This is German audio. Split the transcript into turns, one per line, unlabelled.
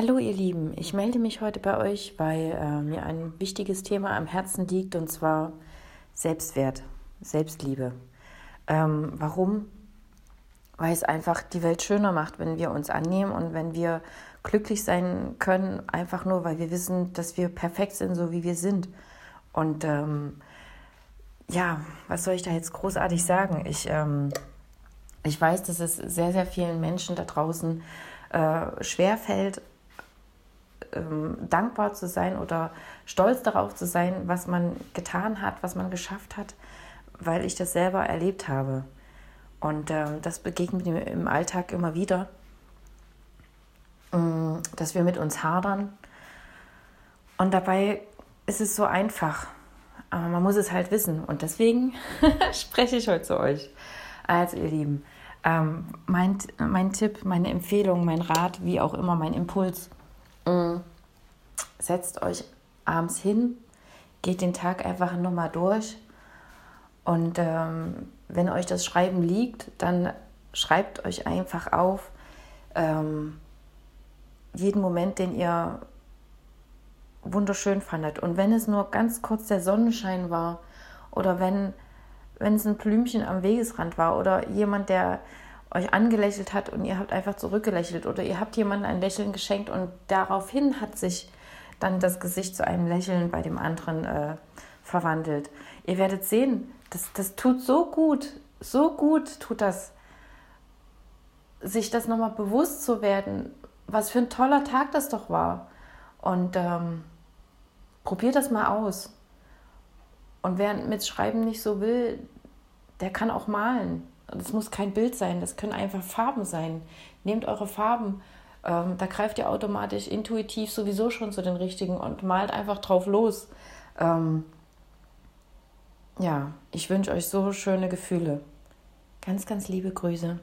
Hallo ihr Lieben, ich melde mich heute bei euch, weil äh, mir ein wichtiges Thema am Herzen liegt und zwar Selbstwert, Selbstliebe. Ähm, warum? Weil es einfach die Welt schöner macht, wenn wir uns annehmen und wenn wir glücklich sein können, einfach nur, weil wir wissen, dass wir perfekt sind, so wie wir sind. Und ähm, ja, was soll ich da jetzt großartig sagen? Ich, ähm, ich weiß, dass es sehr, sehr vielen Menschen da draußen äh, schwerfällt, ähm, dankbar zu sein oder stolz darauf zu sein, was man getan hat, was man geschafft hat, weil ich das selber erlebt habe. Und ähm, das begegnet mir im Alltag immer wieder, ähm, dass wir mit uns hadern. Und dabei ist es so einfach. Aber man muss es halt wissen. Und deswegen spreche ich heute zu euch. Also, ihr Lieben, ähm, mein, mein Tipp, meine Empfehlung, mein Rat, wie auch immer, mein Impuls. Setzt euch abends hin, geht den Tag einfach nochmal durch und ähm, wenn euch das Schreiben liegt, dann schreibt euch einfach auf ähm, jeden Moment, den ihr wunderschön fandet. Und wenn es nur ganz kurz der Sonnenschein war oder wenn, wenn es ein Blümchen am Wegesrand war oder jemand, der euch angelächelt hat und ihr habt einfach zurückgelächelt oder ihr habt jemandem ein Lächeln geschenkt und daraufhin hat sich dann das Gesicht zu einem Lächeln bei dem anderen äh, verwandelt. Ihr werdet sehen, das, das tut so gut, so gut tut das, sich das nochmal bewusst zu werden, was für ein toller Tag das doch war. Und ähm, probiert das mal aus. Und wer mit Schreiben nicht so will, der kann auch malen. Das muss kein Bild sein, das können einfach Farben sein. Nehmt eure Farben, ähm, da greift ihr automatisch intuitiv sowieso schon zu den richtigen und malt einfach drauf los. Ähm, ja, ich wünsche euch so schöne Gefühle. Ganz, ganz liebe Grüße.